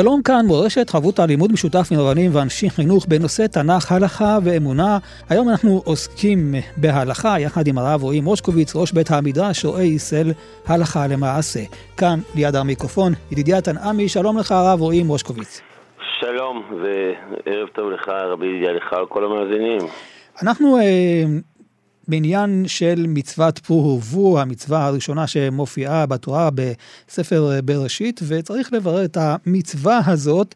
שלום כאן, מורשת חבות הלימוד משותף מרבנים ואנשי חינוך בנושא תנ"ך, הלכה ואמונה. היום אנחנו עוסקים בהלכה יחד עם הרב רועי מושקוביץ, ראש בית המדרש, רועי ישראל, הלכה למעשה. כאן ליד המיקרופון, ידידיה תנעמי, שלום לך הרב רועי מושקוביץ. שלום וערב טוב לך רבי ידידיה, לך כל המאזינים. אנחנו אה, בעניין של מצוות פרו ורבו, המצווה הראשונה שמופיעה בתורה בספר בראשית, וצריך לברר את המצווה הזאת.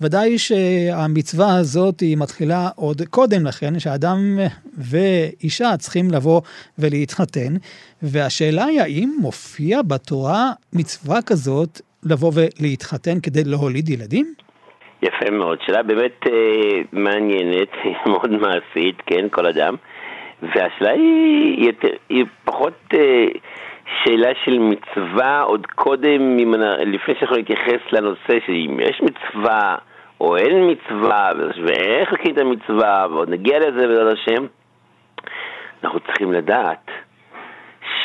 ודאי שהמצווה הזאת היא מתחילה עוד קודם לכן, שאדם ואישה צריכים לבוא ולהתחתן, והשאלה היא האם מופיע בתורה מצווה כזאת לבוא ולהתחתן כדי להוליד ילדים? יפה מאוד, שאלה באמת אה, מעניינת, מאוד מעשית, כן, כל אדם. והשאלה היא, יותר, היא פחות אה, שאלה של מצווה עוד קודם, לפני שאנחנו נתייחס לנושא שאם יש מצווה או אין מצווה, ואיך להקים את המצווה, ועוד נגיע לזה בעזרת השם, אנחנו צריכים לדעת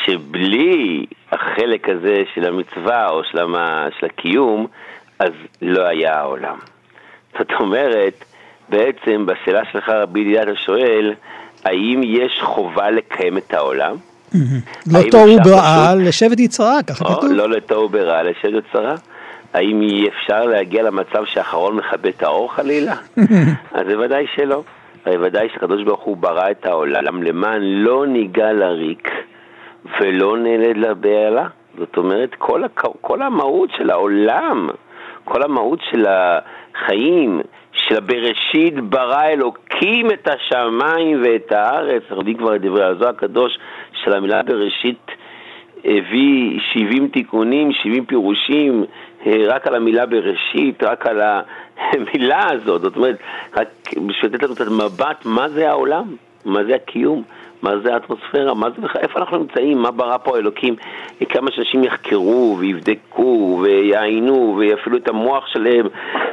שבלי החלק הזה של המצווה או של, המה, של הקיום, אז לא היה העולם. זאת אומרת, בעצם בשאלה שלך רבי ידידה אתה שואל, האם יש חובה לקיים את העולם? לא תוהו ברעה לשבת יצרה, ככה כתוב. לא לתוהו ברעה לשבת יצרה. האם אי אפשר להגיע למצב שאחרון מכבה את האור חלילה? אז בוודאי שלא. הרי ודאי שהקדוש ברוך הוא ברא את העולם למען לא ניגע לריק ולא נלד לבהלה. זאת אומרת, כל, כל המהות של העולם, כל המהות של החיים, של בראשית ברא אלוקים את השמיים ואת הארץ, יודעים כבר את דברי הזוהר הקדוש של המילה בראשית הביא 70 תיקונים, 70 פירושים, אה, רק על המילה בראשית, רק על המילה הזאת, זאת אומרת, רק בשביל לתת לנו קצת מבט מה זה העולם, מה זה הקיום. מה זה האטמוספירה, מה זה בכלל, איפה אנחנו נמצאים, מה ברא פה אלוקים, כמה שאנשים יחקרו ויבדקו ויעיינו ויפעילו את המוח שלהם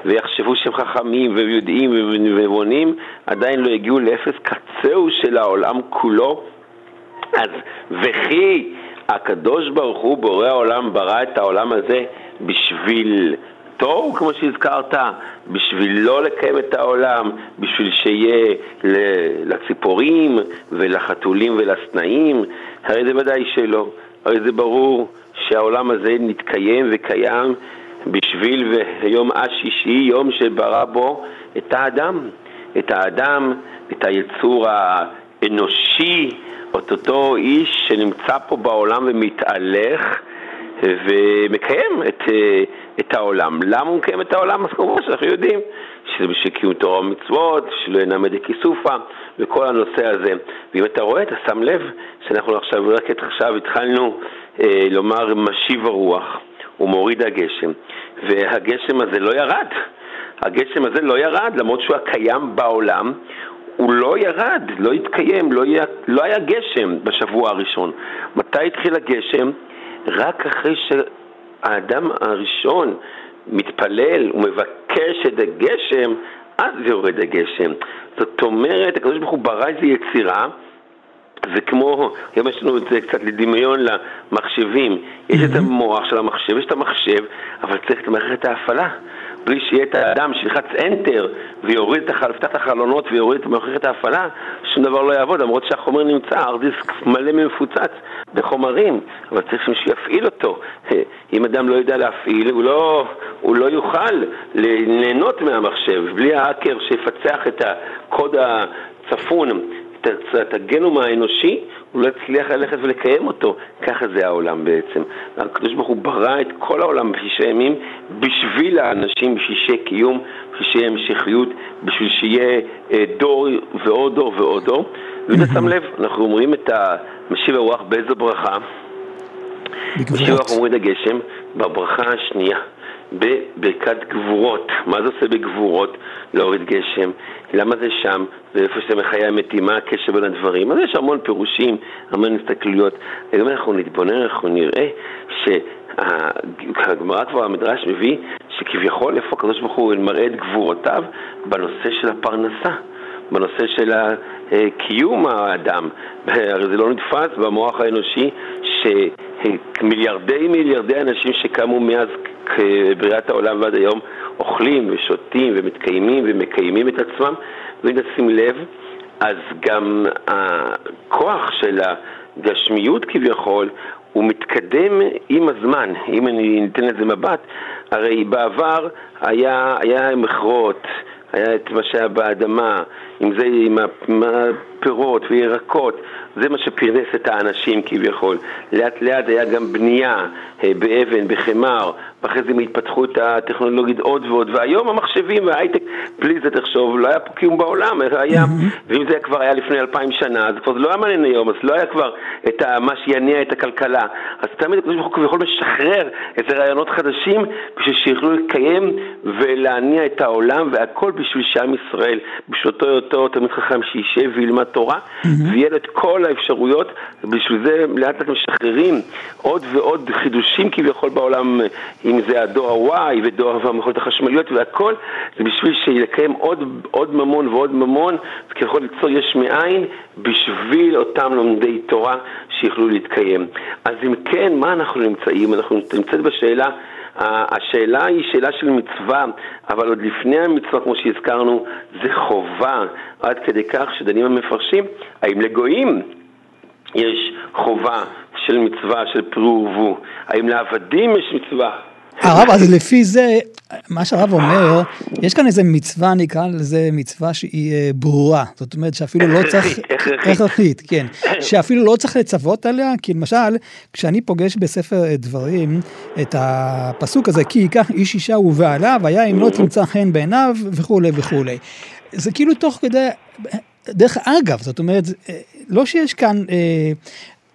ויחשבו שהם חכמים ויודעים ובונים, עדיין לא הגיעו לאפס קצהו של העולם כולו. אז וכי הקדוש ברוך הוא, בורא העולם, ברא את העולם הזה בשביל תוהו, כמו שהזכרת, בשביל לא לקיים את העולם, בשביל שיהיה לציפורים ולחתולים ולסנאים, הרי זה ודאי שלא. הרי זה ברור שהעולם הזה נתקיים וקיים בשביל יום השישי, יום שברא בו את האדם. את האדם, את היצור האנושי, את אותו איש שנמצא פה בעולם ומתהלך ומקיים את, את העולם. למה הוא מקיים את העולם? אז כמובן שאנחנו יודעים שזה בשביל קיום תורה ומצוות, שלא ינמד כיסופה וכל הנושא הזה. ואם אתה רואה, אתה שם לב שאנחנו עכשיו, רק עכשיו התחלנו אה, לומר משיב הרוח, הוא מוריד הגשם, והגשם הזה לא ירד. הגשם הזה לא ירד, למרות שהוא הקיים בעולם, הוא לא ירד, לא התקיים, לא היה, לא היה גשם בשבוע הראשון. מתי התחיל הגשם? רק אחרי שהאדם הראשון מתפלל ומבקש את הגשם, אז יורד הגשם. זאת אומרת, הקדוש ברוך הוא ברא איזו יצירה, וכמו, היום יש לנו את זה קצת לדמיון למחשבים, יש את המוח של המחשב, יש את המחשב, אבל צריך את מערכת ההפעלה. בלי שיהיה את האדם שילחץ Enter ויוריד את החלונות ויוריד את מערכת ההפעלה, שום דבר לא יעבוד, למרות שהחומר נמצא, הארדיסק מלא מפוצץ בחומרים, אבל צריך שמישהו יפעיל אותו. אם אדם לא יודע להפעיל, הוא לא, הוא לא יוכל ליהנות מהמחשב, בלי האקר שיפצח את הקוד הצפון, את הגנום האנושי, הוא לא יצליח ללכת ולקיים אותו. ככה זה העולם בעצם. הקדוש ברוך הוא ברא את כל העולם בשישי ימים בשביל האנשים, בשביל קיום, בשביל המשכיות, בשביל שיהיה אה, דור ועוד דור ועוד דור. ואם אתה שם לב, אנחנו אומרים את המשיב הרוח באיזו ברכה? משיב הרוח אומרים את הגשם בברכה השנייה. בברכת גבורות. מה זה עושה בגבורות? להוריד גשם. למה זה שם? ואיפה שזה מחיי המתים, מה הקשר בין הדברים? אז יש המון פירושים, המון הסתכלויות. וגם אנחנו נתבונן, אנחנו נראה שהגמרא כבר, המדרש מביא, שכביכול איפה הקדוש ברוך הוא מראה את גבורותיו בנושא של הפרנסה. בנושא של קיום האדם. הרי זה לא נתפס במוח האנושי שמיליארדי מיליארדי אנשים שקמו מאז בריאת העולם ועד היום אוכלים ושותים ומתקיימים ומקיימים את עצמם, ואם נשים לב, אז גם הכוח של הגשמיות כביכול הוא מתקדם עם הזמן, אם אני ניתן לזה מבט, הרי בעבר היה, היה מכרות, היה את מה שהיה באדמה, עם זה, עם הפירות וירקות, זה מה שפרנס את האנשים כביכול. לאט לאט היה גם בנייה אה, באבן, בחמר, ואחרי זה הם התפתחו את הטכנולוגית עוד ועוד, והיום המחשבים וההייטק, בלי זה תחשוב, לא היה פה קיום בעולם, היה, ואם זה כבר היה לפני אלפיים שנה, אז כבר זה לא היה מעניין היום, אז לא היה כבר את ה, מה שיניע את הכלכלה. אז תמיד הקדוש ברוך הוא כביכול משחרר איזה רעיונות חדשים בשביל שיוכלו לקיים ולהניע את העולם, והכל בשביל שעם ישראל, בשביל אותו אותו תלמיד חכם שישב וילמד תורה, ויהיה לו את כל האפשרויות, ובשביל זה לאט לאט משחררים עוד ועוד חידושים כביכול בעולם, אם זה הדור ה-Y ודור המכונות החשמליות והכל, זה בשביל שיקיים עוד, עוד ממון ועוד ממון, וכביכול ליצור יש מאין, בשביל אותם לומדי תורה שיוכלו להתקיים. אז אם כן, מה אנחנו נמצאים? אנחנו נמצאים בשאלה השאלה היא שאלה של מצווה, אבל עוד לפני המצווה, כמו שהזכרנו, זה חובה, עד כדי כך שדנים המפרשים, האם לגויים יש חובה של מצווה של פרו ורבו, האם לעבדים יש מצווה הרב, אז לפי זה, מה שהרב אומר, יש כאן איזה מצווה, נקרא לזה מצווה שהיא אה, ברורה. זאת אומרת שאפילו לא צריך... הכרחית, כן. שאפילו לא צריך לצוות עליה, כי למשל, כשאני פוגש בספר אה, דברים את הפסוק הזה, כי ייקח איש אישה ובעליו, היה אם לא תמצא חן בעיניו, וכולי וכולי. זה כאילו תוך כדי... דרך אגב, זאת אומרת, אה, לא שיש כאן אה,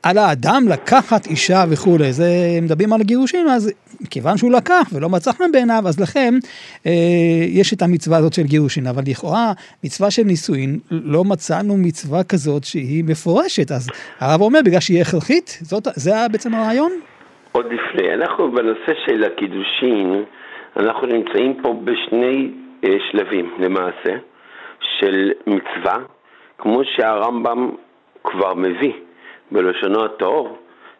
על האדם לקחת אישה וכולי, זה מדברים על גירושים, אז כיוון שהוא לקח ולא מצא חן בעיניו, אז לכן אה, יש את המצווה הזאת של גירושין, אבל לכאורה מצווה של נישואין, לא מצאנו מצווה כזאת שהיא מפורשת, אז הרב אומר בגלל שהיא הכרחית, זאת, זה בעצם הרעיון? עוד לפני, אנחנו בנושא של הקידושין, אנחנו נמצאים פה בשני אה, שלבים למעשה, של מצווה, כמו שהרמב"ם כבר מביא. בלשונו הטהור,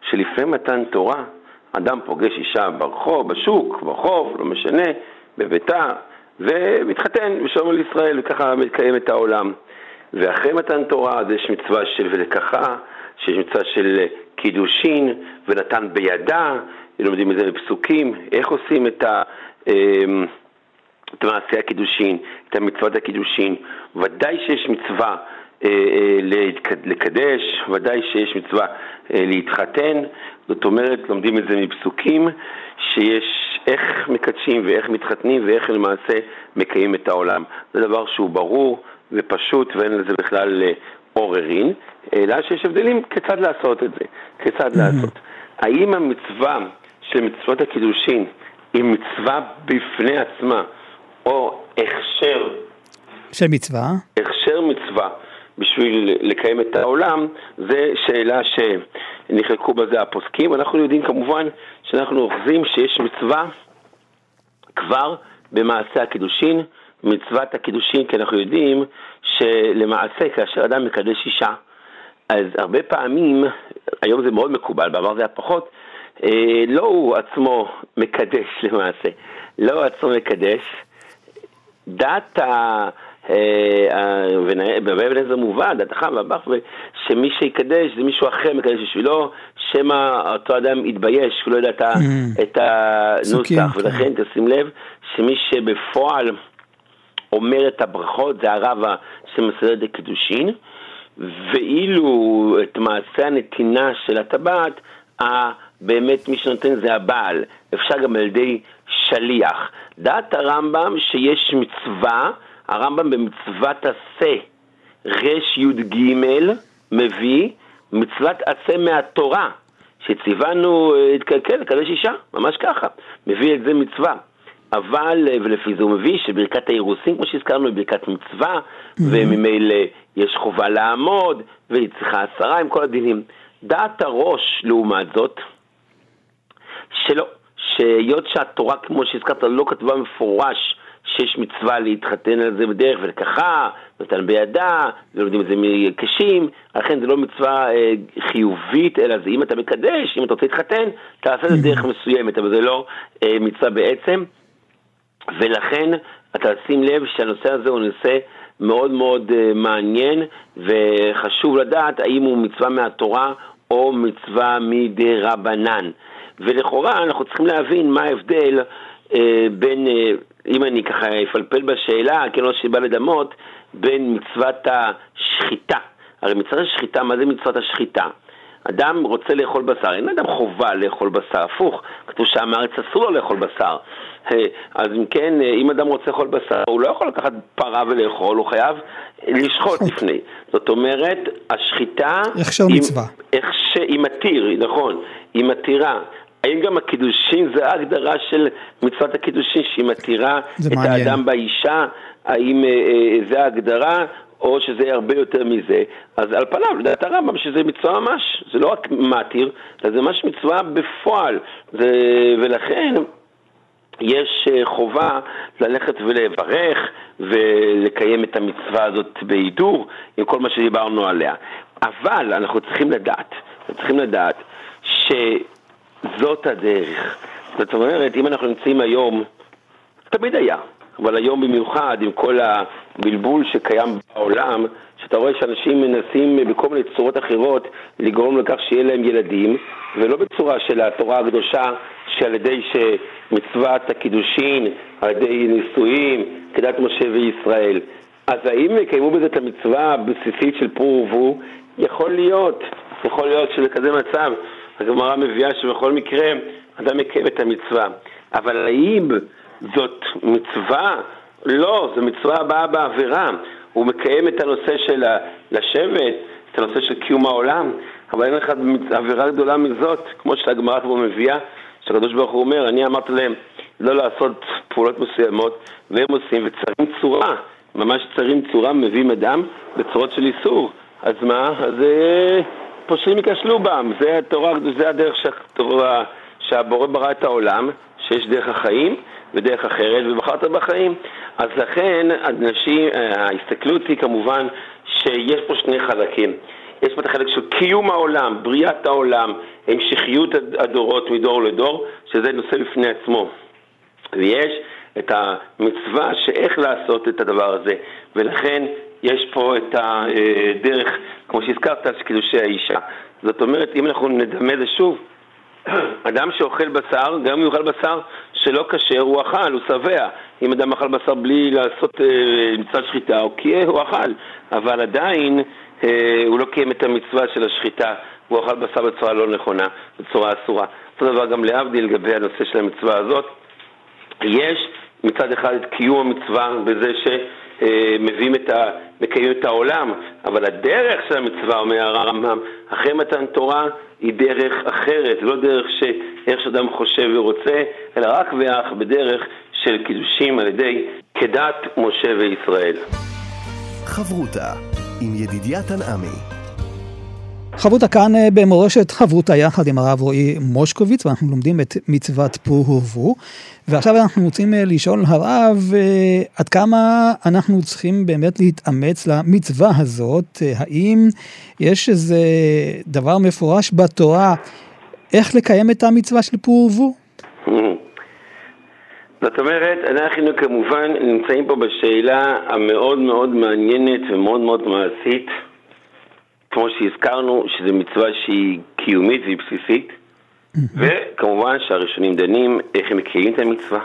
שלפני מתן תורה, אדם פוגש אישה ברחוב, בשוק, ברחוב, לא משנה, בביתה, ומתחתן בשלום על ישראל, וככה מתקיים את העולם. ואחרי מתן תורה אז יש מצווה של ולקחה, שיש מצווה של קידושין, ונתן בידה, לומדים את זה בפסוקים, איך עושים את, ה, אמ, את מעשי הקידושין, את המצוות הקידושין. ודאי שיש מצווה לקדש, ודאי שיש מצווה אה, להתחתן, זאת אומרת, לומדים את זה מפסוקים, שיש איך מקדשים ואיך מתחתנים ואיך למעשה מקיים את העולם. זה דבר שהוא ברור ופשוט ואין לזה בכלל עוררין, אלא שיש הבדלים כיצד לעשות את זה, כיצד. לעשות. האם המצווה של מצוות הקידושין היא מצווה בפני עצמה, או הכשר של מצווה? הכשר מצווה. בשביל לקיים את העולם, זה שאלה שנחלקו בזה הפוסקים. אנחנו יודעים כמובן שאנחנו אוחזים שיש מצווה כבר במעשה הקידושין, מצוות הקידושין, כי אנחנו יודעים שלמעשה כאשר אדם מקדש אישה, אז הרבה פעמים, היום זה מאוד מקובל, בעבר זה היה פחות, אה, לא הוא עצמו מקדש למעשה, לא הוא עצמו מקדש, דת ה... ובאבן עזר מובא, דתך והבח, שמי שיקדש זה מישהו אחר מקדש בשבילו, שמא אותו אדם יתבייש, הוא לא יודע את mm. הנוסח, כן. ולכן תשים לב שמי שבפועל אומר את הברכות זה הרב שמסדר את הקידושין, ואילו את מעשה הנתינה של הטבעת, באמת מי שנותן זה הבעל, אפשר גם על ידי שליח. דעת הרמב"ם שיש מצווה הרמב"ם במצוות עשה, רי"ג מביא מצוות עשה מהתורה, שציוונו כן, לקדש אישה, ממש ככה, מביא את זה מצווה. אבל, אה, ולפי זה הוא מביא שברכת האירוסין, כמו שהזכרנו, היא ברכת מצווה, mm-hmm. וממילא יש חובה לעמוד, והיא צריכה עשרה עם כל הדינים. דעת הראש, לעומת זאת, שלא, שהיות שהתורה, כמו שהזכרת, לא כתבה מפורש שיש מצווה להתחתן על זה בדרך ולקחה, נותן בידה, ולומדים את זה מקשים, לכן זה לא מצווה אה, חיובית, אלא זה אם אתה מקדש, אם אתה רוצה להתחתן, תעשה את זה דרך מסוימת, אבל זה לא אה, מצווה בעצם, ולכן אתה שים לב שהנושא הזה הוא נושא מאוד מאוד אה, מעניין, וחשוב לדעת האם הוא מצווה מהתורה או מצווה מדי רבנן. ולכאורה אנחנו צריכים להבין מה ההבדל אה, בין, אה, אם אני ככה אפלפל בשאלה, כן, לא שבא לדמות, בין מצוות השחיטה. הרי מצוות השחיטה, מה זה מצוות השחיטה? אדם רוצה לאכול בשר, אין אדם חובה לאכול בשר, הפוך, כתוב שעם הארץ אסור לו לאכול בשר. אז אם כן, אם אדם רוצה לאכול בשר, הוא לא יכול לקחת פרה ולאכול, הוא חייב לשחוט לפני. זאת אומרת, השחיטה... הכשר מצווה. היא מתיר, נכון, היא מתירה. האם גם הקידושין זה ההגדרה של מצוות הקידושין שהיא מתירה את מעניין. האדם באישה? האם אה, אה, זה ההגדרה? או שזה הרבה יותר מזה, אז על פניו, לדעת הרמב"ם שזה מצווה ממש, זה לא רק מתיר, אלא זה ממש מצווה בפועל, זה, ולכן יש אה, חובה ללכת ולברך ולקיים את המצווה הזאת בהידור, עם כל מה שדיברנו עליה. אבל אנחנו צריכים לדעת, אנחנו צריכים לדעת ש... זאת הדרך. זאת אומרת, אם אנחנו נמצאים היום, תמיד היה, אבל היום במיוחד, עם כל הבלבול שקיים בעולם, שאתה רואה שאנשים מנסים בכל מיני צורות אחרות לגרום לכך שיהיה להם ילדים, ולא בצורה של התורה הקדושה, שעל ידי שמצוות הקידושין, על ידי נישואים, כדת משה וישראל. אז האם יקיימו בזה את המצווה הבסיסית של פרו ורבו? יכול להיות, יכול להיות שבכזה מצב הגמרא מביאה שבכל מקרה אדם מקיים את המצווה. אבל האם זאת מצווה? לא, זו מצווה הבאה בעבירה. הוא מקיים את הנושא של לשבת, את הנושא של קיום העולם, אבל אין לך עבירה גדולה מזאת, כמו שהגמרא פה מביאה, שהקדוש ברוך הוא אומר, אני אמרתי להם לא לעשות פעולות מסוימות, והם עושים, וצרים צורה, ממש צרים צורה, מביאים אדם בצורות של איסור. אז מה? אז... אה, פושעים ייכשלו בם, זה התורה, זה הדרך שהתורה, שהבורא ברא את העולם, שיש דרך החיים ודרך אחרת, ובחרת בחיים. אז לכן, אנשים, ההסתכלות היא כמובן שיש פה שני חלקים. יש פה את החלק של קיום העולם, בריאת העולם, המשכיות הדורות מדור לדור, שזה נושא בפני עצמו. ויש את המצווה שאיך לעשות את הדבר הזה, ולכן יש פה את הדרך, כמו שהזכרת, של קידושי האישה. זאת אומרת, אם אנחנו נדמה זה שוב, אדם שאוכל בשר, גם אם אוכל בשר שלא כשר, הוא אכל, הוא שבע. אם אדם אכל בשר בלי לעשות אה, מצוות שחיטה, הוא קיים, הוא אכל. אבל עדיין אה, הוא לא קיים את המצווה של השחיטה, הוא אכל בשר בצורה לא נכונה, בצורה אסורה. אותו דבר גם להבדיל לגבי הנושא של המצווה הזאת. יש מצד אחד את קיום המצווה בזה שמביאים את ה... מקיים את העולם, אבל הדרך של המצווה, אומר הרמב"ם, אחרי מתן תורה היא דרך אחרת, לא דרך שאיך שאדם חושב ורוצה, אלא רק ואך בדרך של קידושים על ידי כדת משה וישראל. חברותה עם ידידיה תנעמי חברותה כאן אה, במורשת חברותה יחד עם הרב רועי מושקוביץ, ואנחנו לומדים את מצוות פור ורבו. ועכשיו אנחנו רוצים אה, לשאול הרב, אה, עד כמה אנחנו צריכים באמת להתאמץ למצווה הזאת? האם יש איזה דבר מפורש בתורה איך לקיים את המצווה של פור ורבו? זאת אומרת, אנחנו כמובן נמצאים פה בשאלה המאוד מאוד מעניינת ומאוד מאוד מעשית. כמו שהזכרנו, שזו מצווה שהיא קיומית והיא בסיסית, וכמובן שהראשונים דנים איך הם מקיימים את המצווה,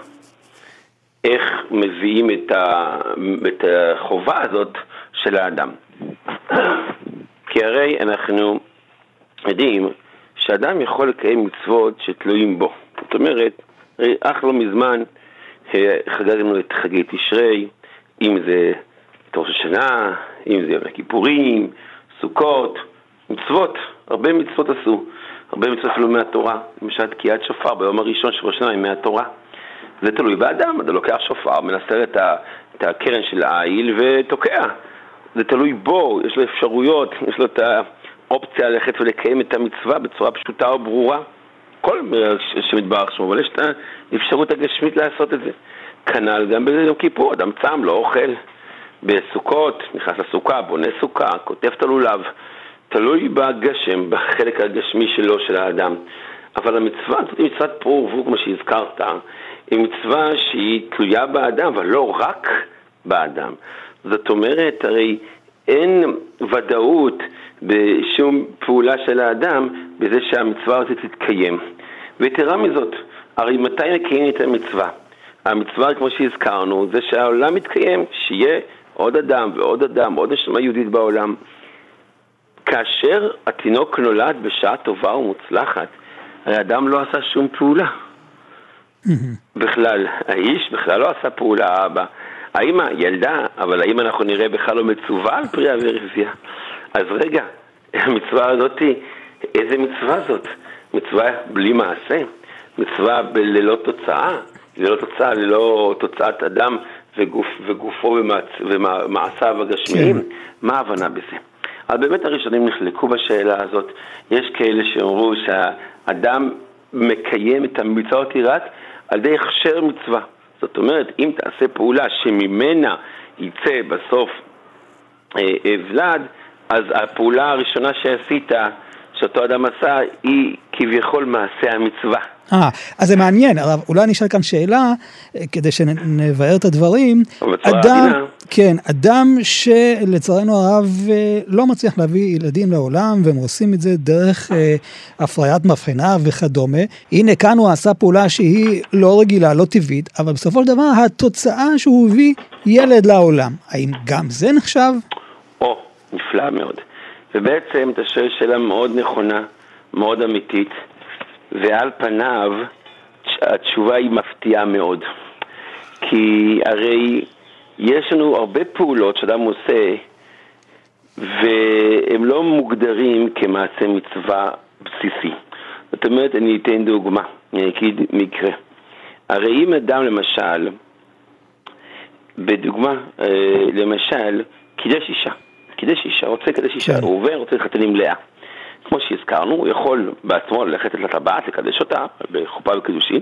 איך מביאים את, ה... את החובה הזאת של האדם. כי הרי אנחנו יודעים שאדם יכול לקיים מצוות שתלויים בו. זאת אומרת, אך לא מזמן אה, חגגנו את חגי תשרי, אם זה את ראש השנה, אם זה יום הכיפורים, סוכות, מצוות, הרבה מצוות עשו, הרבה מצוות אפילו מהתורה, למשל תקיעת שופר ביום הראשון של ראש השנה מהתורה. זה תלוי באדם, אתה לוקח שופר, מנסר את, את הקרן של העיל ותוקע. זה תלוי בו, יש לו אפשרויות, יש לו את האופציה ללכת ולקיים את המצווה בצורה פשוטה או ברורה. כל שמתברך שמו, אבל יש את האפשרות הגשמית לעשות את זה. כנ"ל גם ביום כיפור, אדם צם, לא אוכל. בסוכות, נכנס לסוכה, בונה סוכה, כותב את הלולב. תלוי בגשם, בחלק הגשמי שלו, של האדם. אבל המצווה הזאת היא מצוות פרו ורבו, כמו שהזכרת, היא מצווה שהיא תלויה באדם, אבל לא רק באדם. זאת אומרת, הרי אין ודאות בשום פעולה של האדם בזה שהמצווה הזאת תתקיים. ויתרה מזאת, הרי מתי מקיים את המצווה? המצווה, כמו שהזכרנו, זה שהעולם מתקיים, שיהיה עוד אדם ועוד אדם, עוד נשמה יהודית בעולם. כאשר התינוק נולד בשעה טובה ומוצלחת, הרי אדם לא עשה שום פעולה. בכלל, האיש בכלל לא עשה פעולה, האבא. האמא ילדה, אבל האם אנחנו נראה בכלל לא מצווה על פריאה ורבייה? אז רגע, המצווה הזאת, איזה מצווה זאת? מצווה בלי מעשה? מצווה ללא תוצאה? ללא תוצאה, ללא תוצאת אדם וגוף, וגופו ומעשיו הגשמיים? כן. מה ההבנה בזה? אז באמת הראשונים נחלקו בשאלה הזאת. יש כאלה שאמרו שהאדם מקיים את המצוות רק על ידי הכשר מצווה. זאת אומרת, אם תעשה פעולה שממנה יצא בסוף אה, אה, ולד, אז הפעולה הראשונה שעשית, שאותו אדם עשה, היא כביכול מעשה המצווה. אה, אז זה מעניין, הרב, אולי אני אשאל כאן שאלה, אה, כדי שנבהר את הדברים. אדם, כן, אדם שלצערנו הרב אה, לא מצליח להביא ילדים לעולם, והם עושים את זה דרך אה, הפריית מבחנה וכדומה. הנה כאן הוא עשה פעולה שהיא לא רגילה, לא טבעית, אבל בסופו של דבר התוצאה שהוא הביא ילד לעולם. האם גם זה נחשב? או, נפלא מאוד. ובעצם אתה שואל שאלה מאוד נכונה, מאוד אמיתית. ועל פניו התשובה היא מפתיעה מאוד. כי הרי יש לנו הרבה פעולות שאדם עושה והם לא מוגדרים כמעשה מצווה בסיסי. זאת אומרת, אני אתן דוגמה, אני אגיד מקרה. הרי אם אדם למשל, בדוגמה, אה, למשל, קידש אישה, קידש אישה, רוצה קידש אישה, הוא עובר, רוצה להתחתן עם לאה. כמו שהזכרנו, הוא יכול בעצמו ללכת לטבעת, לקדש אותה בחופה וקידושין,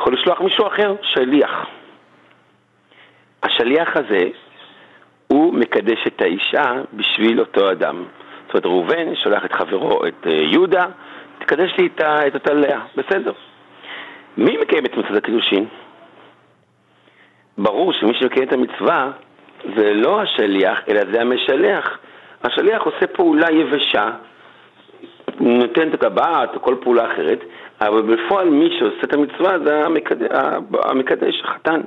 יכול לשלוח מישהו אחר, שליח. השליח הזה, הוא מקדש את האישה בשביל אותו אדם. זאת אומרת, ראובן שולח את חברו, את אה, יהודה, תקדש לי את אותה לאה, בסדר. מי מקיים את מצוות הקידושין? ברור שמי שמקיים את המצווה זה לא השליח, אלא זה המשלח. השליח עושה פעולה יבשה נותן את הטבעת או כל פעולה אחרת, אבל בפועל מי שעושה את המצווה זה המקדש, המקדש החתן.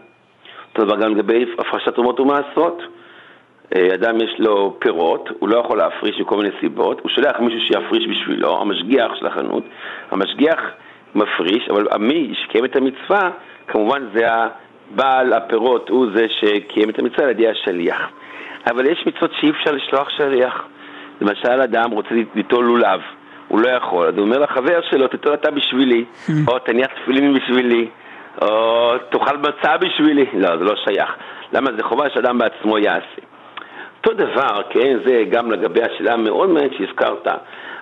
אותו דבר גם לגבי הפרשת תרומות ומעשרות. אה, אדם יש לו פירות, הוא לא יכול להפריש מכל מיני סיבות, הוא שולח מישהו שיפריש בשבילו, המשגיח של החנות, המשגיח מפריש, אבל מי שקיים את המצווה, כמובן זה הבעל הפירות, הוא זה שקיים את המצווה על ידי השליח. אבל יש מצוות שאי אפשר לשלוח שליח. למשל, אדם רוצה ליטול לולב. הוא לא יכול, אז הוא אומר לחבר שלו, תיתן אתה בשבילי, או תניח תפילין בשבילי, או תאכל מצה בשבילי. לא, זה לא שייך. למה? זה חובה שאדם בעצמו יעשה. אותו דבר, כן, זה גם לגבי השאלה המאוד מעניינת שהזכרת.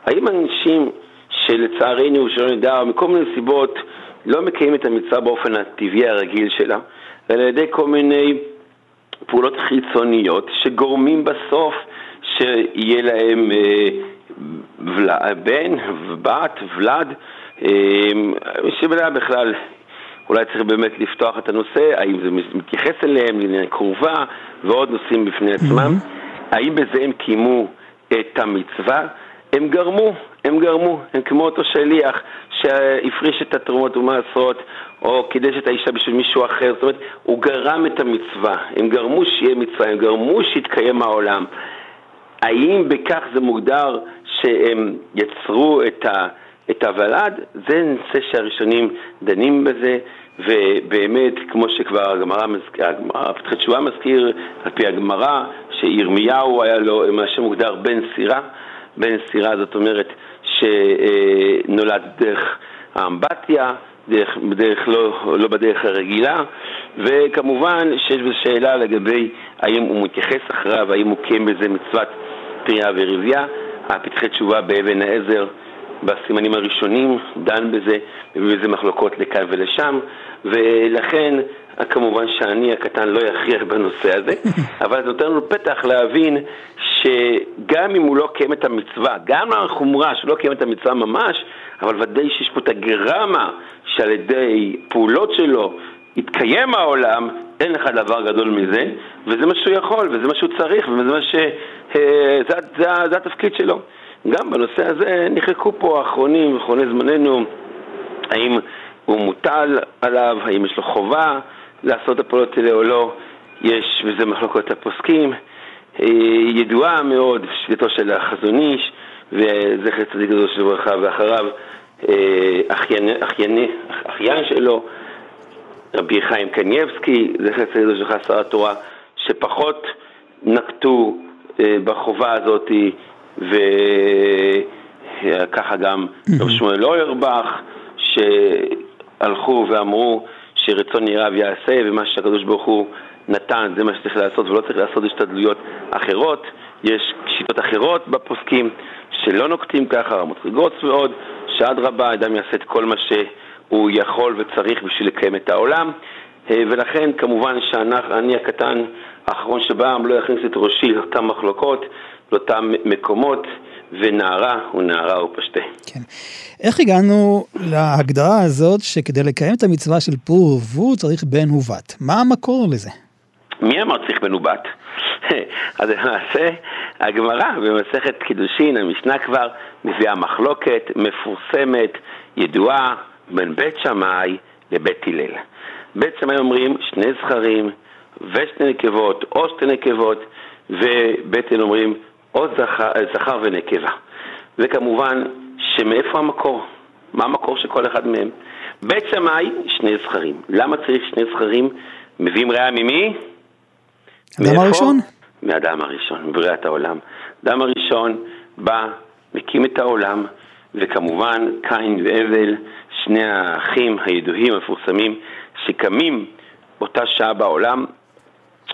האם אנשים שלצערנו, שלא נדע, מכל מיני סיבות, לא מקיימים את המצווה באופן הטבעי הרגיל שלה, אלא על ידי כל מיני פעולות חיצוניות שגורמים בסוף שיהיה להם אה, בן, בת, ולד, אמ, שבלעה בכלל, אולי צריך באמת לפתוח את הנושא, האם זה מתייחס אליהם, לענייני קרובה ועוד נושאים בפני עצמם, האם בזה הם קיימו את המצווה? הם גרמו, הם גרמו, הם כמו אותו שליח שהפריש את התרומות ומעשרות או קידש את האישה בשביל מישהו אחר, זאת אומרת, הוא גרם את המצווה, הם גרמו שיהיה מצווה, הם גרמו שיתקיים העולם. האם בכך זה מוגדר שהם יצרו את את הוולד, זה נושא שהראשונים דנים בזה, ובאמת, כמו שכבר הגמרא, הגמרא, פתחי תשובה מזכיר, על פי הגמרא, שירמיהו היה לו מה שמוגדר בן סירה, בן סירה זאת אומרת שנולד דרך האמבטיה, דרך, בדרך לא, לא בדרך הרגילה, וכמובן שיש בזה שאלה לגבי האם הוא מתייחס אחריו, האם הוא קיים בזה מצוות פריאה ורבייה. הפתחי תשובה באבן העזר בסימנים הראשונים דן בזה, מביא בזה מחלוקות לכאן ולשם, ולכן כמובן שאני הקטן לא יכריח בנושא הזה, אבל זה נותן לנו פתח להבין שגם אם הוא לא קיים את המצווה, גם החומרה שהוא לא קיים את המצווה ממש, אבל ודאי שיש פה את הגרמה שעל ידי פעולות שלו יתקיים העולם, אין לך דבר גדול מזה, וזה מה שהוא יכול, וזה מה שהוא צריך, וזה מה ש... אה, זה, זה, זה התפקיד שלו. גם בנושא הזה נחלקו פה האחרונים, אחרוני זמננו, האם הוא מוטל עליו, האם יש לו חובה לעשות את הפעולות האלה או לא, יש, וזה מחלוקות הפוסקים. אה, ידועה מאוד שביתו של החזון איש, וזכר צדיק גדול של ברכה, ואחריו אה, אחיין, אחיין, אחיין שלו, רבי חיים קנייבסקי, זכר צדיק גדול של שר התורה, שפחות נקטו אה, בחובה הזאת, וככה גם רב שמואל אוירבך, שהלכו ואמרו שרצון ירב יעשה, ומה שהקדוש ברוך הוא נתן זה מה שצריך לעשות, ולא צריך לעשות השתדלויות אחרות. יש שיטות אחרות בפוסקים שלא נוקטים ככה, רמות רגוץ ועוד, שאדרבה, אדם יעשה את כל מה שהוא יכול וצריך בשביל לקיים את העולם. אה, ולכן כמובן שאני הקטן האחרון שבעם לא יכניס את ראשי לאותן מחלוקות, לאותם מקומות, ונערה הוא נערה ופשטה. כן. איך הגענו להגדרה הזאת שכדי לקיים את המצווה של פור ורבו צריך בן ובת? מה המקור לזה? מי אמר צריך ובת? אז למעשה הגמרא במסכת קידושין, המשנה כבר מביאה מחלוקת מפורסמת, ידועה, בין בית שמאי לבית הלל. בית שמאי אומרים שני זכרים ושתי נקבות או שתי נקבות, ובית הלל אומרים או זכר, זכר ונקבה. וכמובן, שמאיפה המקור? מה המקור של כל אחד מהם? בית שמאי, שני זכרים. למה צריך שני זכרים? מביאים ראייה ממי? אדם הראשון? מאדם הראשון, מבריאת העולם. אדם הראשון בא, מקים את העולם, וכמובן קין והבל, שני האחים הידועים המפורסמים, שקמים באותה שעה בעולם,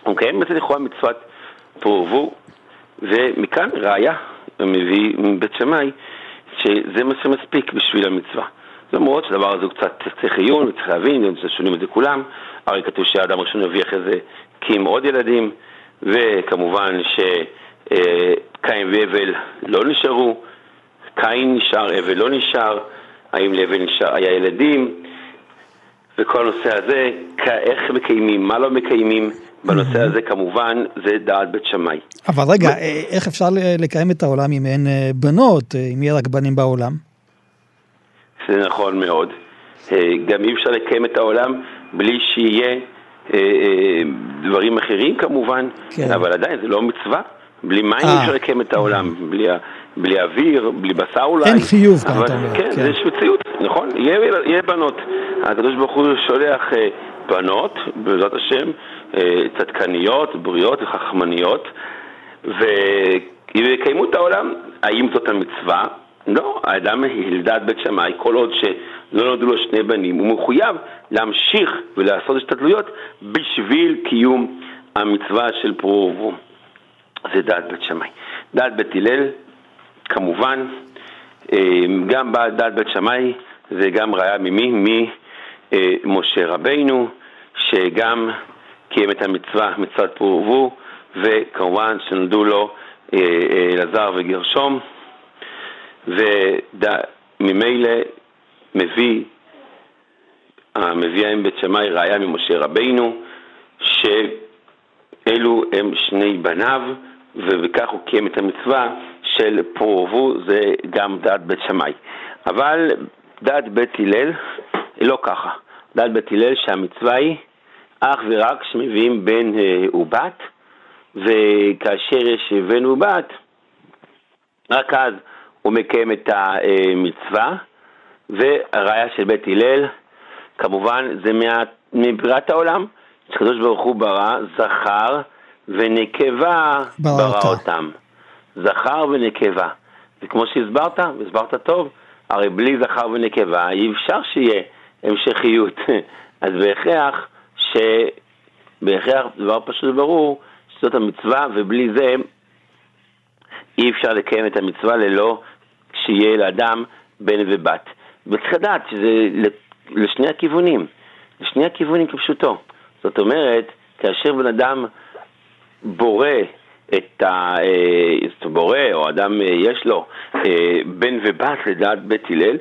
ומקיים בזה לכאורה מצוות פורבו, ומכאן ראיה מביא מבית שמאי, שזה מה שמספיק בשביל המצווה. למרות שהדבר הזה הוא קצת צריך עיון, וצריך להבין, שונים את זה כולם, הרי כתוב שהאדם הראשון הביא אחרי זה קים עוד ילדים, וכמובן שקין והבל לא נשארו, קין נשאר, אבל לא נשאר, האם להבל נשאר, היה ילדים, וכל הנושא הזה, איך מקיימים, מה לא מקיימים, בנושא הזה כמובן זה דעת בית שמאי. אבל רגע, אה, איך אפשר לקיים את העולם אם אין אה, בנות, אה, אם יהיה רק בנים בעולם? זה נכון מאוד. גם אי אפשר לקיים את העולם בלי שיהיה דברים אחרים כמובן, כן. אבל עדיין זה לא מצווה. בלי מים אי אפשר לקיים את העולם, בלי, בלי אוויר, בלי בשר אולי. אין חיוב כאן, אתה אומר. כן, כן, יש מציאות, נכון, יהיה, יהיה בנות. הקדוש ברוך הוא שולח בנות, בעזרת השם, אה, צדקניות, בריאות וחכמניות, ויקיימו את העולם. האם זאת המצווה? לא, האדם ילדד בית שמאי, כל עוד שלא נולדו לו שני בנים, הוא מחויב להמשיך ולעשות השתדלויות בשביל קיום המצווה של פרו ורבו. זה דעת בית שמאי. דעת בית הלל, כמובן, אה, גם דעת בית שמאי זה גם ראיה ממי? ממשה רבינו, שגם קיים את המצווה, מצוות פרו ורבו, וכמובן שנולדו לו אה, אה, אלעזר וגרשום, וממילא מביא, מביא האם בית שמאי ראיה ממשה רבינו, שאלו הם שני בניו, ובכך הוא קיים את המצווה של פרו ורבו, זה גם דעת בית שמאי. אבל דעת בית הלל, לא ככה. דעת בית הלל שהמצווה היא אך ורק כשמביאים בן אה, ובת, וכאשר יש בן ובת, רק אז הוא מקיים את המצווה, והראיה של בית הלל, כמובן, זה מה, מבריאת העולם, שקדוש ברוך הוא ברא זכר ונקבה ברא ברא. אותם. זכר ונקבה. וכמו שהסברת, והסברת טוב, הרי בלי זכר ונקבה אי אפשר שיהיה המשכיות. אז בהכרח ש... בהכרח דבר פשוט וברור, שזאת המצווה, ובלי זה אי אפשר לקיים את המצווה ללא שיהיה לאדם בן ובת. וצריך לדעת שזה לשני הכיוונים, לשני הכיוונים כפשוטו. זאת אומרת, כאשר בן אדם בורא את ה... אה, אומרת, בורא, או אדם אה, יש לו אה, בן ובת לדעת בית הלל,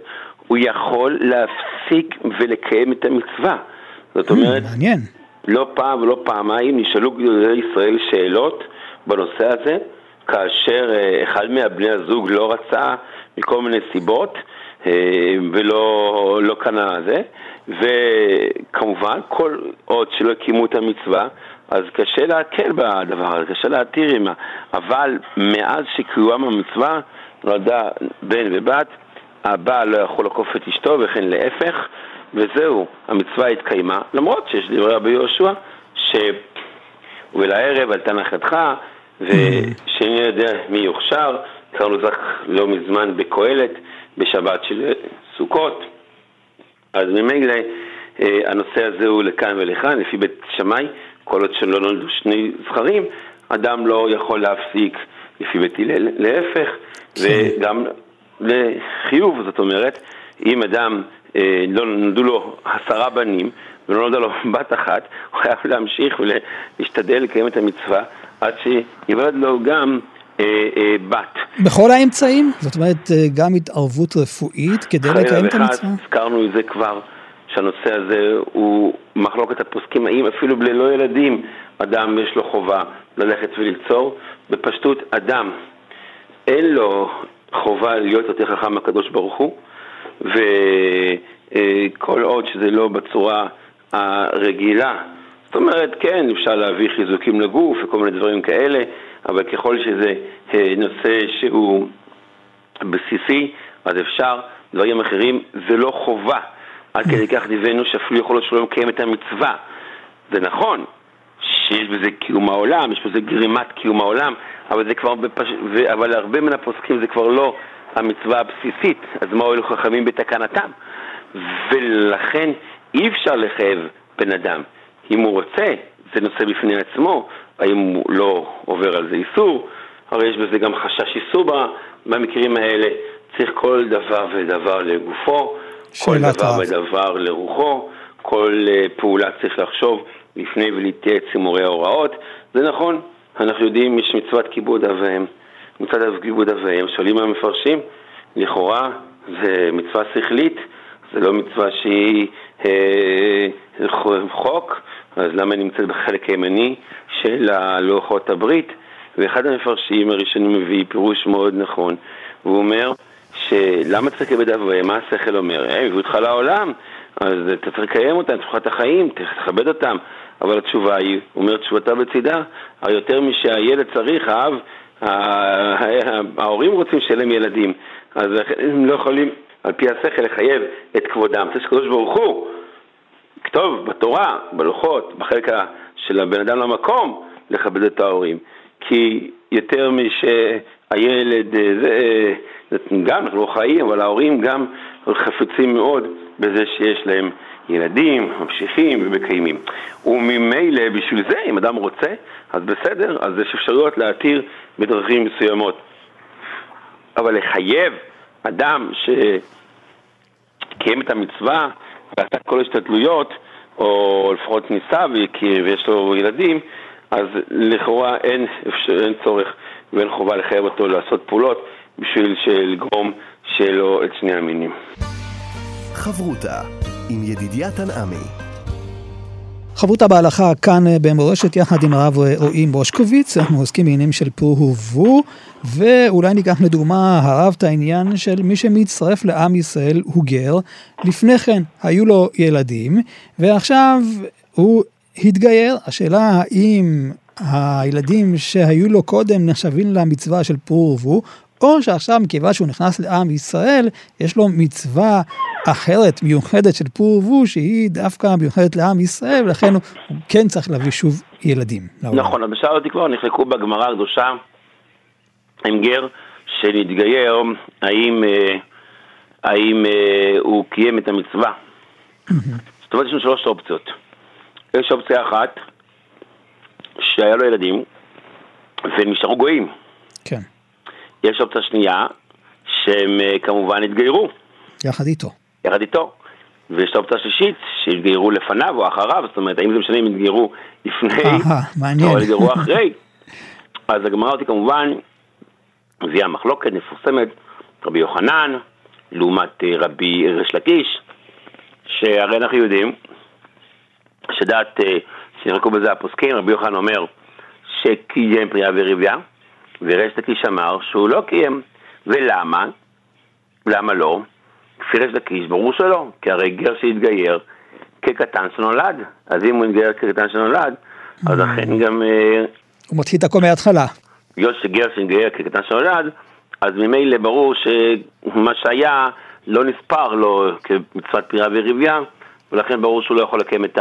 הוא יכול להפסיק ולקיים את המצווה. זאת אומרת, Hmm, מעניין. לא פעם ולא פעמיים נשאלו גדולי ישראל שאלות בנושא הזה, כאשר אחד מהבני הזוג לא רצה מכל מיני סיבות ולא לא קנה זה, וכמובן כל עוד שלא הקימו את המצווה, אז קשה להקל בדבר הזה, קשה להתיר עימה, אבל מאז שקיימה המצווה נולדה בן ובת, הבעל לא יכול לעקוף את אשתו וכן להפך, וזהו, המצווה התקיימה, למרות שיש דברי רבי יהושע, ש... ולערב עלתה נחתך, ושאין יודע מי יוכשר, קראנו זך לא מזמן בקהלת, בשבת של סוכות. אז ממילא אה, הנושא הזה הוא לכאן ולכאן, לפי בית שמאי, כל עוד שלא נולדו שני זכרים, אדם לא יכול להפסיק לפי בית הלל, להפך, וגם לחיוב, זאת אומרת, אם אדם אה, לא נולדו לו עשרה בנים ולא נולדה לו בת אחת, הוא חייב להמשיך ולהשתדל לקיים את המצווה עד שיוולד לו גם בת. בכל האמצעים? זאת אומרת, אה, גם התערבות רפואית כדי לקיים את המצווה? הזכרנו את זה כבר, שהנושא הזה הוא מחלוקת הפוסקים, האם אפילו ללא ילדים אדם יש לו חובה ללכת וליצור. בפשטות, אדם אין לו חובה להיות יותר חכם מהקדוש ברוך הוא, וכל עוד שזה לא בצורה הרגילה, זאת אומרת, כן, אפשר להביא חיזוקים לגוף וכל מיני דברים כאלה, אבל ככל שזה אה, נושא שהוא בסיסי, אז אפשר, דברים אחרים זה לא חובה. עד כדי כך דיווינו שאפילו יכול להיות שלא מקיים את המצווה. זה נכון שיש בזה קיום העולם, יש בזה גרימת קיום העולם, אבל זה כבר, בפש... ו... אבל הרבה מן הפוסקים זה כבר לא המצווה הבסיסית, אז מה הועילו חכמים בתקנתם? ולכן אי אפשר לחייב בן אדם. אם הוא רוצה, זה נושא בפני עצמו, האם הוא לא עובר על זה איסור, הרי יש בזה גם חשש איסור במקרים האלה, צריך כל דבר ודבר לגופו, כל דבר רב. ודבר לרוחו, כל אה, פעולה צריך לחשוב לפני ולהתייעץ עם מורי ההוראות. זה נכון, אנחנו יודעים, יש מצוות כיבוד אב ואם. מצוות כיבוד אב ואם, שואלים המפרשים, לכאורה זה מצווה שכלית, זה לא מצווה שהיא אה, חוק, אז למה היא נמצאת בחלק הימני של לוחות הברית? ואחד המפרשים הראשונים מביא פירוש מאוד נכון, והוא אומר שלמה צריך לכבד אב ואם? מה השכל אומר? הם הביאו אותך לעולם, אז אתה צריך לקיים אותם, תשוחת החיים, צריך לכבד אותם, אבל התשובה היא, הוא אומר תשובתה בצידה, יותר משהילד צריך, האב, ההורים רוצים שיהיה להם ילדים, אז הם לא יכולים על פי השכל לחייב את כבודם. צריך שקדוש ברוך הוא כתוב בתורה, בלוחות, בחלק של הבן אדם למקום, לכבד את ההורים. כי יותר משהילד, אה, זה, אה, גם אנחנו לא חיים, אבל ההורים גם חפצים מאוד בזה שיש להם ילדים, ממשיכים ומקיימים. וממילא בשביל זה, אם אדם רוצה, אז בסדר, אז יש אפשרויות להתיר בדרכים מסוימות. אבל לחייב אדם ש... קיים את המצווה ועשה כל ההשתדלויות, או לפחות ניסה והכיר ויש לו ילדים, אז לכאורה אין, אפשר, אין צורך ואין חובה לחייב אותו לעשות פעולות בשביל לגרום לו את שני המינים. חברותה עם ידידיה תנעמי. חברותה בהלכה כאן אה, במורשת יחד עם הרב אה, רועי מושקוביץ, אנחנו עוסקים בעניינים של פרו ורבו, ואולי ניקח לדוגמה הרב את העניין של מי שמצטרף לעם ישראל הוא גר, לפני כן היו לו ילדים, ועכשיו הוא התגייר, השאלה האם הילדים שהיו לו קודם נחשבים למצווה של פרו ורבו, או שעכשיו מכיוון שהוא נכנס לעם ישראל, יש לו מצווה אחרת, מיוחדת של פור ורבו, שהיא דווקא מיוחדת לעם ישראל, ולכן הוא כן צריך להביא שוב ילדים. לעולם. נכון, אז בשער התקווה נחלקו בגמרא הקדושה עם גר שנתגייר, האם, אה, האם אה, הוא קיים את המצווה. זאת אומרת, יש לנו שלוש אופציות. יש אופציה אחת, שהיה לו ילדים, ונשארו גויים. יש אופציה שנייה, שהם אה, כמובן התגיירו, יחד איתו. יחד איתו. ויש את האופציה השלישית, שהתגיירו לפניו או אחריו, זאת אומרת, האם זה משנה אם התגיירו לפני. או התגיירו אחרי. אז הגמרא אותי כמובן הביאה מחלוקת מפורסמת, רבי יוחנן, לעומת אה, רבי ריש לקיש, שהרי אנחנו יודעים שדעת, אה, שנחלקו בזה הפוסקים, רבי יוחנן אומר שקיים פריאה וריביה, וריש לקיש אמר שהוא לא קיים. ולמה? למה לא? לפי ריש לקיש, ברור שלא, כי הרי גר שהתגייר כקטן שנולד, אז אם הוא התגייר כקטן שנולד, אז לכן גם אה, הוא מתחיל את הכל מההתחלה. בגלל שגר שהתגייר כקטן שנולד, אז ממילא ברור שמה שהיה לא נספר לו כמצוות פריאה וריביה, ולכן ברור שהוא לא יכול לקיים את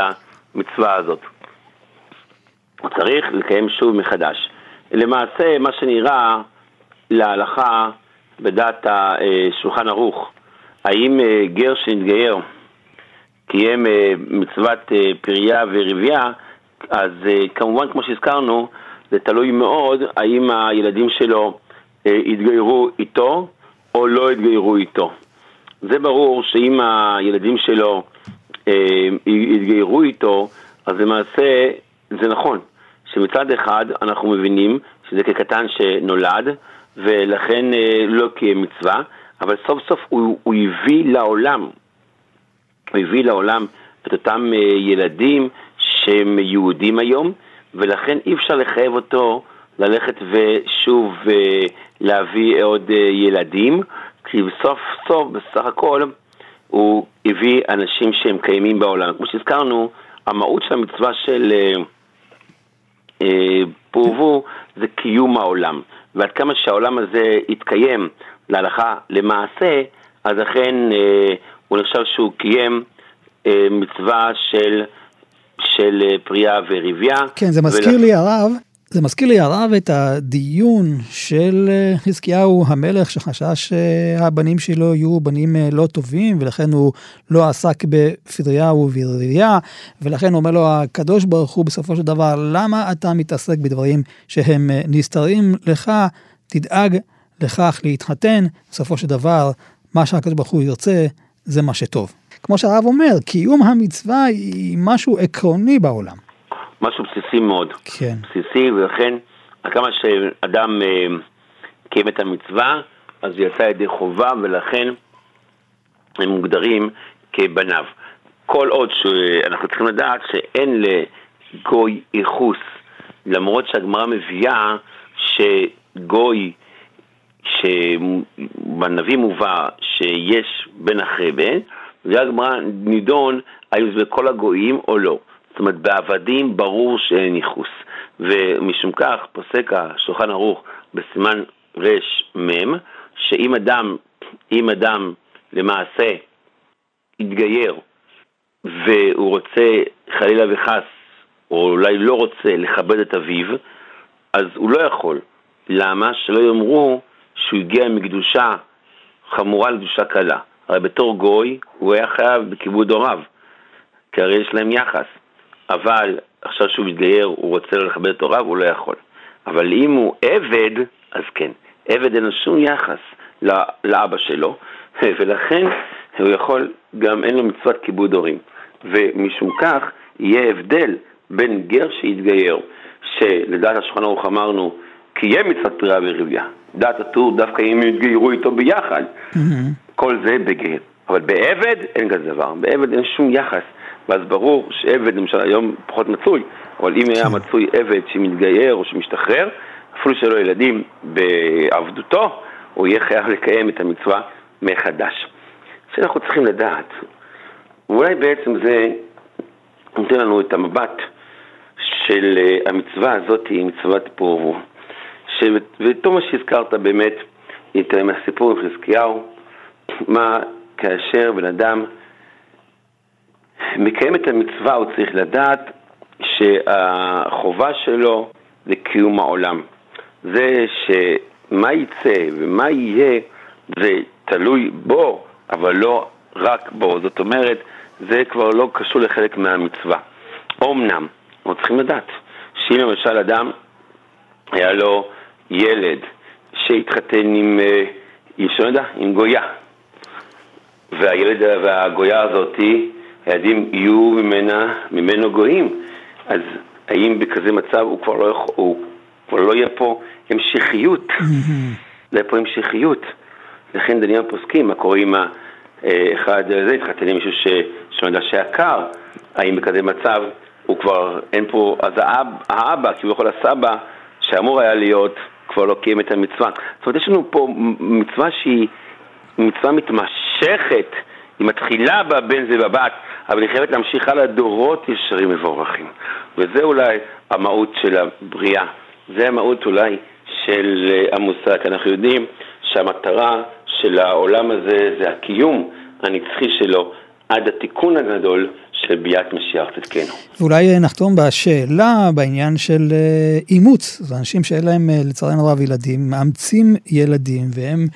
המצווה הזאת. הוא צריך לקיים שוב מחדש. למעשה, מה שנראה להלכה בדעת השולחן ערוך, האם אה, גר שהתגייר קיים אה, מצוות אה, פרייה וריביה, אז כמובן, כמו שהזכרנו, זה תלוי מאוד האם הילדים שלו התגיירו איתו או לא התגיירו איתו. זה ברור שאם הילדים שלו התגיירו איתו, אז למעשה זה נכון, שמצד אחד אנחנו מבינים שזה כקטן שנולד, ולכן אה, לא קיים מצווה, אבל סוף סוף הוא, הוא הביא לעולם, הוא הביא לעולם את אותם אה, ילדים שהם יהודים היום, ולכן אי אפשר לחייב אותו ללכת ושוב אה, להביא עוד ילדים, כי בסוף סוף, בסך הכל, הוא הביא אנשים שהם קיימים בעולם. כמו שהזכרנו, המהות של המצווה של אה, אה, פורבו זה קיום העולם. ועד כמה שהעולם הזה יתקיים להלכה למעשה, אז אכן אה, הוא נחשב שהוא קיים אה, מצווה של, של אה, פריאה וריביה. כן, זה מזכיר לי הרב, זה מזכיר לי הרב את הדיון של אה, חזקיהו המלך שחשש שהבנים שלו יהיו בנים אה, לא טובים ולכן הוא לא עסק בפריה וברבייה ולכן אומר לו הקדוש ברוך הוא בסופו של דבר למה אתה מתעסק בדברים שהם אה, נסתרים לך תדאג לכך להתחתן בסופו של דבר מה שהקדוש ברוך הוא ירצה זה מה שטוב. כמו שהרב אומר קיום המצווה היא משהו עקרוני בעולם. משהו בסיסי מאוד. כן. בסיסי, ולכן, כמה שאדם אה, קיים את המצווה, אז הוא יצא ידי חובה, ולכן הם מוגדרים כבניו. כל עוד שאנחנו צריכים לדעת שאין לגוי ייחוס, למרות שהגמרא מביאה שגוי, שבנביא מובא שיש בן אחרי בן, והגמרא נידון האם זה בכל הגויים או לא. אומרת, בעבדים ברור שאין ייחוס. ומשום כך פוסק השולחן ערוך בסימן רמ, שאם אדם, אם אדם למעשה יתגייר והוא רוצה חלילה וחס, או אולי לא רוצה לכבד את אביו, אז הוא לא יכול. למה? שלא יאמרו שהוא הגיע מקדושה חמורה לקדושה קלה. הרי בתור גוי הוא היה חייב בכיבוד הוריו, כי הרי יש להם יחס. אבל עכשיו שהוא מתגייר, הוא רוצה לכבד את הוריו, הוא לא יכול. אבל אם הוא עבד, אז כן. עבד אין לו שום יחס לאבא שלו, ולכן הוא יכול, גם אין לו מצוות כיבוד הורים. ומשום כך יהיה הבדל בין גר שהתגייר, שלדעת השולחן ערוך אמרנו, קיים מצוות פריאה ורבייה. דעת הטור דווקא אם יתגיירו איתו ביחד. כל זה בגר. אבל בעבד אין כזה דבר, בעבד אין שום יחס. ואז ברור שעבד, למשל היום פחות מצוי, אבל אם היה מצוי עבד שמתגייר או שמשתחרר, אפילו שלא ילדים בעבדותו, הוא יהיה חייב לקיים את המצווה מחדש. שאנחנו צריכים לדעת, ואולי בעצם זה נותן לנו את המבט של המצווה הזאת, מצוות פורבו. וטוב מה שהזכרת באמת, יותר מהסיפור עם חזקיהו, מה כאשר בן אדם מקיים את המצווה, הוא צריך לדעת שהחובה שלו זה קיום העולם. זה שמה יצא ומה יהיה, זה תלוי בו, אבל לא רק בו. זאת אומרת, זה כבר לא קשור לחלק מהמצווה. אמנם, אנחנו צריכים לדעת שאם למשל אדם היה לו ילד שהתחתן עם, אה, עם, יודע, עם גויה, והילד והגויה הזאתי, הילדים יהיו ממנה, ממנו גויים, אז האם בכזה מצב הוא כבר לא, יכול, הוא כבר לא יהיה פה המשכיות? לא יהיה פה המשכיות. לכן דנים הפוסקים, מה קורה עם האחד הזה, התחתן עם מישהו שנדע שהיה קר, האם בכזה מצב הוא כבר, אין פה, אז האב, האבא, כביכול הסבא, שאמור היה להיות, כבר לא קיים את המצווה. זאת אומרת, יש לנו פה מצווה שהיא מצווה מתמשכת, היא מתחילה בבן זה בבת, אבל היא חייבת להמשיך הלאה דורות ישרים מבורכים. וזה אולי המהות של הבריאה. זה המהות אולי של אה, המושג. אנחנו יודעים שהמטרה של העולם הזה זה הקיום הנצחי שלו עד התיקון הגדול של ביאת משיח צדקנו. ואולי אה, נחתום בשאלה בעניין של אה, אימוץ. זה אנשים שאין להם לצערנו רב ילדים, מאמצים ילדים והם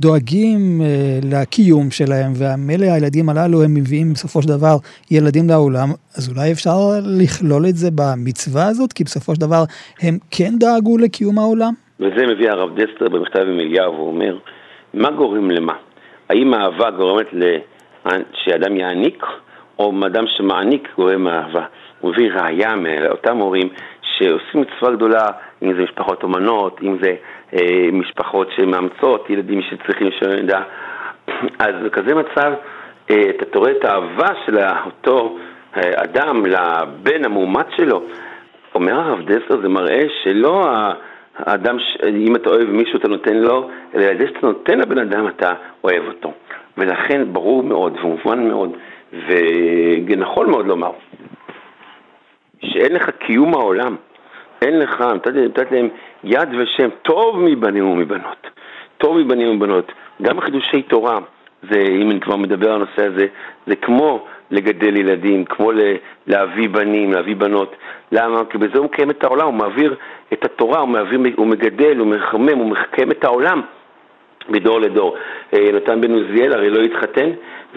דואגים אה, לקיום שלהם, ומילא הילדים הללו הם מביאים בסופו של דבר ילדים לעולם, אז אולי אפשר לכלול את זה במצווה הזאת, כי בסופו של דבר הם כן דאגו לקיום העולם? וזה מביא הרב דסטר במכתב עם אליהו, הוא אומר, מה גורם למה? האם האהבה גורמת שאדם יעניק, או אדם שמעניק גורם אהבה? הוא מביא ראייה מאותם הורים שעושים מצווה גדולה, אם זה משפחות אומנות, אם זה משפחות שמאמצות, ילדים שצריכים שנדע. אז בכזה מצב, אה, אתה תראה את האהבה של אותו אה, אדם לבן המאומץ שלו. אומר הרב דסר, זה מראה שלא האדם, אם אתה אוהב מישהו אתה נותן לו, אלא על ידי שאתה נותן לבן אדם אתה אוהב אותו. ולכן ברור מאוד ומובן מאוד ונכון מאוד לומר שאין לך קיום העולם, אין לך, נתת להם יד ושם טוב מבנים ומבנות, טוב מבנים ומבנות, גם חידושי תורה, זה, אם אני כבר מדבר על הנושא הזה, זה כמו לגדל ילדים, כמו להביא בנים, להביא בנות. למה? כי בזה הוא מקיים את העולם, הוא מעביר את התורה, הוא, מעביר, הוא מגדל, הוא מחמם, הוא מקיים את העולם מדור לדור. אה, נתן בן עוזיאל הרי לא התחתן,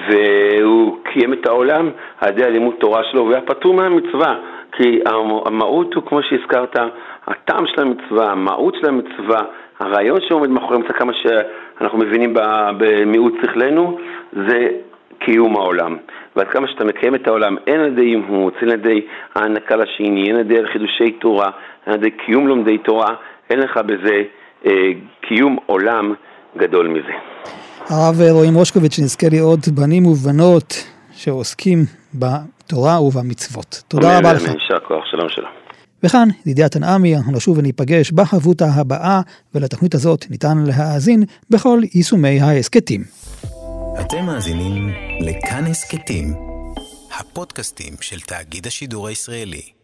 והוא קיים את העולם על ידי הלימוד תורה שלו, והיה פטור מהמצווה. כי המהות הוא, כמו שהזכרת, הטעם של המצווה, המהות של המצווה, הרעיון שעומד מאחורי המצווה, כמה שאנחנו מבינים במיעוט שכלנו, זה קיום העולם. ועד כמה שאתה מקיים את העולם, אין על ידי אימוץ, אין על ידי הענקה לשני, אין על ידי חידושי תורה, אין על ידי קיום לומדי תורה, אין לך בזה אה, קיום עולם גדול מזה. הרב רואים רושקוביץ', שנזכה לראות בנים ובנות שעוסקים בתורה ובמצוות. תודה רבה לך. יישר כוח, שלום שלום. וכאן, ידידיה תנעמי, אנחנו נשוב וניפגש בחבותה הבאה, ולתוכנית הזאת ניתן להאזין בכל יישומי ההסכתים. אתם מאזינים לכאן הסכתים, הפודקאסטים של תאגיד השידור הישראלי.